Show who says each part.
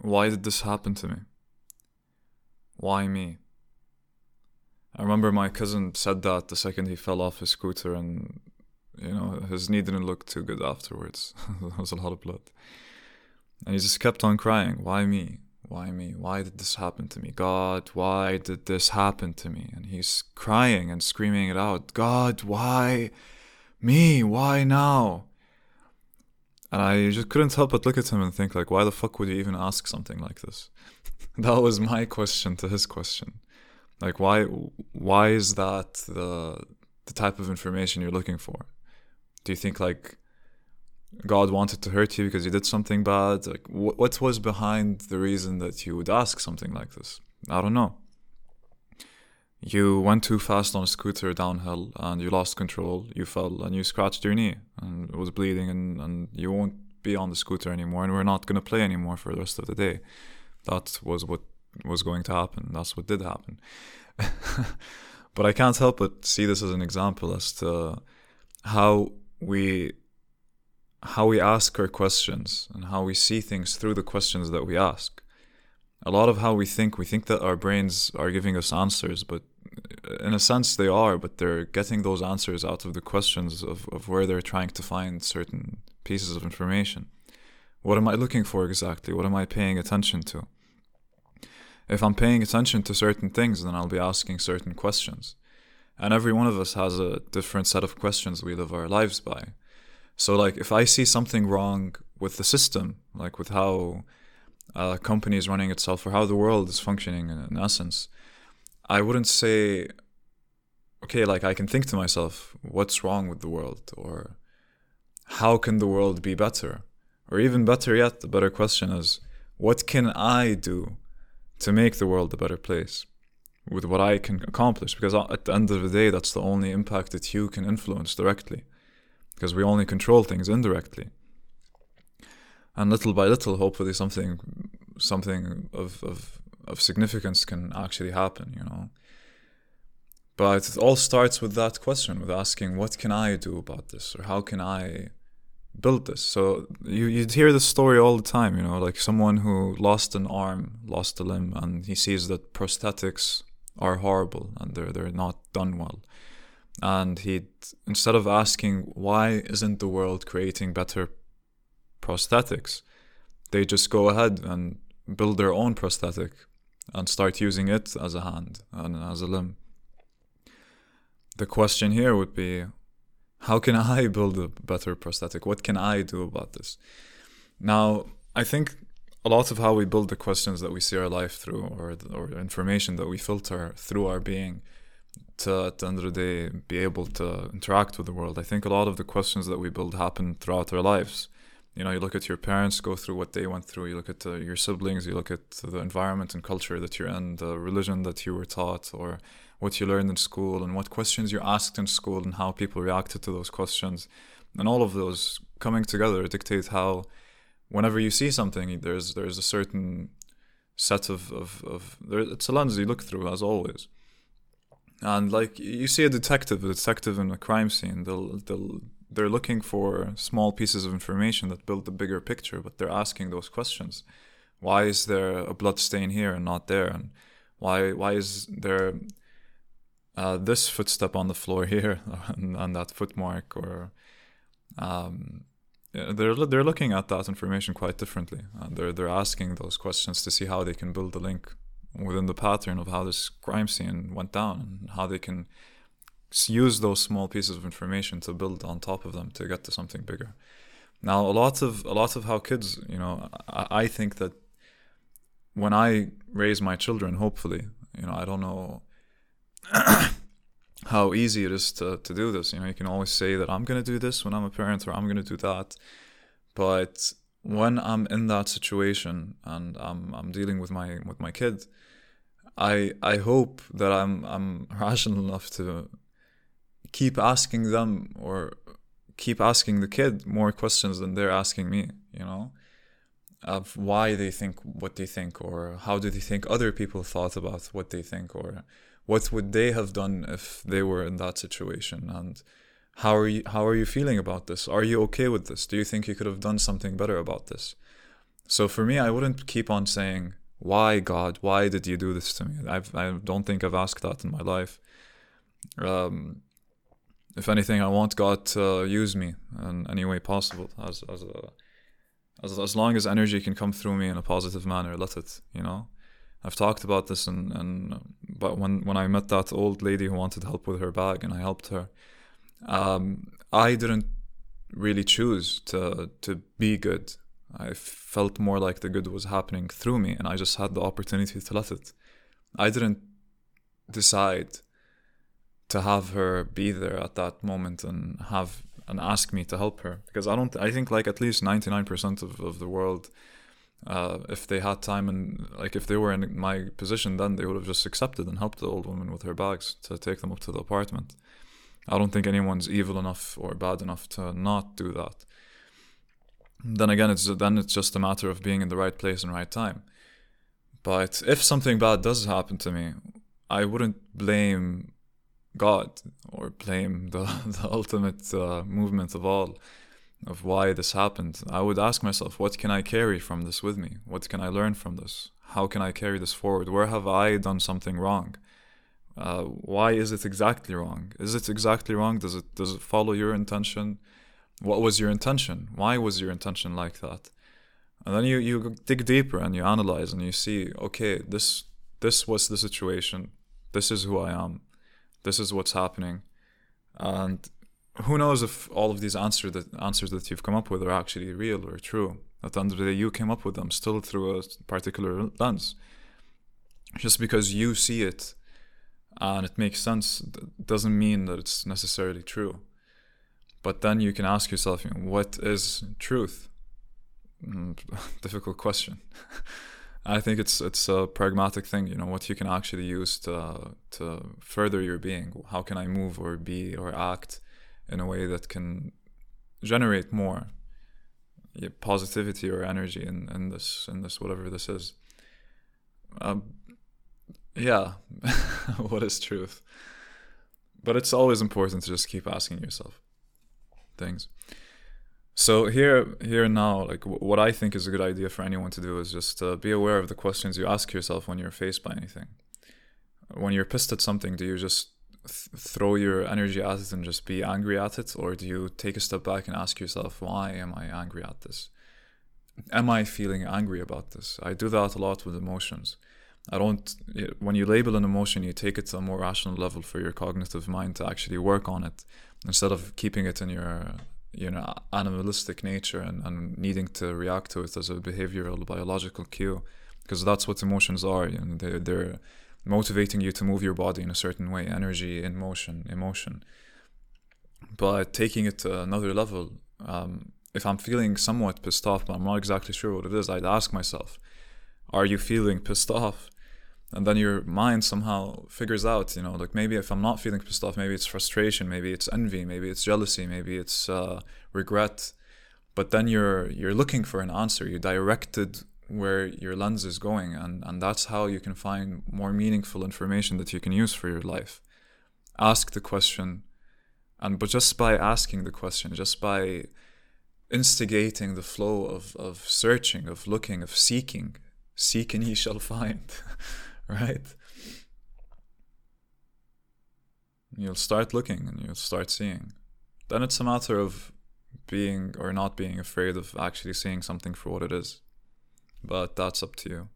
Speaker 1: Why did this happen to me? Why me? I remember my cousin said that the second he fell off his scooter and you know, his knee didn't look too good afterwards. there was a lot of blood. And he just kept on crying, Why me? Why me? Why did this happen to me? God, why did this happen to me? And he's crying and screaming it out God, why me? Why now? And I just couldn't help but look at him and think, like, why the fuck would you even ask something like this? that was my question to his question. Like, why? Why is that the the type of information you're looking for? Do you think like God wanted to hurt you because you did something bad? Like, wh- what was behind the reason that you would ask something like this? I don't know. You went too fast on a scooter downhill and you lost control. You fell and you scratched your knee and it was bleeding, and, and you won't be on the scooter anymore. And we're not going to play anymore for the rest of the day. That was what was going to happen. That's what did happen. but I can't help but see this as an example as to how we how we ask our questions and how we see things through the questions that we ask. A lot of how we think, we think that our brains are giving us answers, but uh, in a sense they are, but they're getting those answers out of the questions of, of where they're trying to find certain pieces of information. What am I looking for exactly? What am I paying attention to? If I'm paying attention to certain things, then I'll be asking certain questions. And every one of us has a different set of questions we live our lives by. So, like, if I see something wrong with the system, like with how a company is running itself or how the world is functioning in, in essence, I wouldn't say, okay, like I can think to myself, what's wrong with the world? Or how can the world be better? Or even better yet, the better question is, what can I do to make the world a better place? with what I can accomplish because uh, at the end of the day, that's the only impact that you can influence directly because we only control things indirectly. And little by little, hopefully, something something of, of, of significance can actually happen, you know. But it all starts with that question, with asking, what can I do about this? Or how can I build this? So you, you'd hear this story all the time, you know, like someone who lost an arm, lost a limb, and he sees that prosthetics are horrible and they're they're not done well. And he instead of asking why isn't the world creating better prosthetics, they just go ahead and build their own prosthetic and start using it as a hand and as a limb. The question here would be how can I build a better prosthetic? What can I do about this? Now, I think a lot of how we build the questions that we see our life through or or information that we filter through our being to at the end of the day be able to interact with the world. I think a lot of the questions that we build happen throughout our lives. You know, you look at your parents, go through what they went through. You look at uh, your siblings. You look at the environment and culture that you're in, the religion that you were taught, or what you learned in school, and what questions you asked in school, and how people reacted to those questions, and all of those coming together dictate how whenever you see something, there's there's a certain set of of, of there, it's a lens you look through as always. And like you see a detective, a detective in a crime scene, they'll they'll they're looking for small pieces of information that build the bigger picture, but they're asking those questions. Why is there a blood stain here and not there? And why why is there uh, this footstep on the floor here and, that footmark or um, they're they're looking at that information quite differently. Uh, they're they're asking those questions to see how they can build a link within the pattern of how this crime scene went down and how they can use those small pieces of information to build on top of them to get to something bigger. Now, a lot of a lot of how kids, you know, I, I think that when I raise my children, hopefully, you know, I don't know how easy it is to, to do this. You know, you can always say that I'm going to do this when I'm a parent or I'm going to do that. But when I'm in that situation and I'm, I'm dealing with my with my kid, I I hope that I'm I'm rational enough to keep asking them or keep asking the kid more questions than they're asking me, you know, of why they think what they think or how do they think other people thought about what they think or what would they have done if they were in that situation and how are you how are you feeling about this are you okay with this do you think you could have done something better about this So for me, I wouldn't keep on saying, "Why God? Why did you do this to me?" I've, I don't think I've asked that in my life. Um, if anything, I want God to use me in any way possible, as as a, as as long as energy can come through me in a positive manner, let it. You know, I've talked about this, and and but when when I met that old lady who wanted help with her bag, and I helped her, um, I didn't really choose to to be good. I felt more like the good was happening through me, and I just had the opportunity to let it. I didn't decide to have her be there at that moment and have and ask me to help her. Because I don't I think like at least 99% of, of the world uh, if they had time and like if they were in my position then they would have just accepted and helped the old woman with her bags to take them up to the apartment. I don't think anyone's evil enough or bad enough to not do that. Then again it's then it's just a matter of being in the right place and right time. But if something bad does happen to me I wouldn't blame God or blame the, the ultimate uh, movement of all of why this happened, I would ask myself, what can I carry from this with me? What can I learn from this? How can I carry this forward? Where have I done something wrong? Uh, why is it exactly wrong? Is it exactly wrong? Does it does it follow your intention? What was your intention? Why was your intention like that? And then you, you dig deeper and you analyze and you see, okay, this this was the situation. This is who I am this is what's happening. And who knows if all of these answer that answers that you've come up with are actually real or true. At the end of the day you came up with them still through a particular lens. Just because you see it and it makes sense doesn't mean that it's necessarily true. But then you can ask yourself what is truth? Mm, difficult question I think it's it's a pragmatic thing, you know, what you can actually use to to further your being. How can I move or be or act in a way that can generate more positivity or energy in, in this in this whatever this is. Um, yeah, what is truth? But it's always important to just keep asking yourself things. So here, here and now, like what I think is a good idea for anyone to do is just uh, be aware of the questions you ask yourself when you're faced by anything. When you're pissed at something, do you just th- throw your energy at it and just be angry at it, or do you take a step back and ask yourself, why am I angry at this? Am I feeling angry about this? I do that a lot with emotions. I don't. When you label an emotion, you take it to a more rational level for your cognitive mind to actually work on it, instead of keeping it in your you know animalistic nature and, and needing to react to it as a behavioral biological cue because that's what emotions are you know they, they're motivating you to move your body in a certain way energy in motion emotion. But taking it to another level um, if i'm feeling somewhat pissed off but i'm not exactly sure what it is i'd ask myself are you feeling pissed off and then your mind somehow figures out you know like maybe if i'm not feeling pissed off maybe it's frustration maybe it's envy maybe it's jealousy maybe it's uh, regret. But then you're you're looking for an answer. You directed where your lens is going and and that's how you can find more meaningful information that you can use for your life. Ask the question and but just by asking the question just by instigating the flow of of searching of looking of seeking seek and ye shall find right? You'll start looking and you'll start seeing. Then it's a matter of being or not being afraid of actually seeing something for what it is. But that's up to you.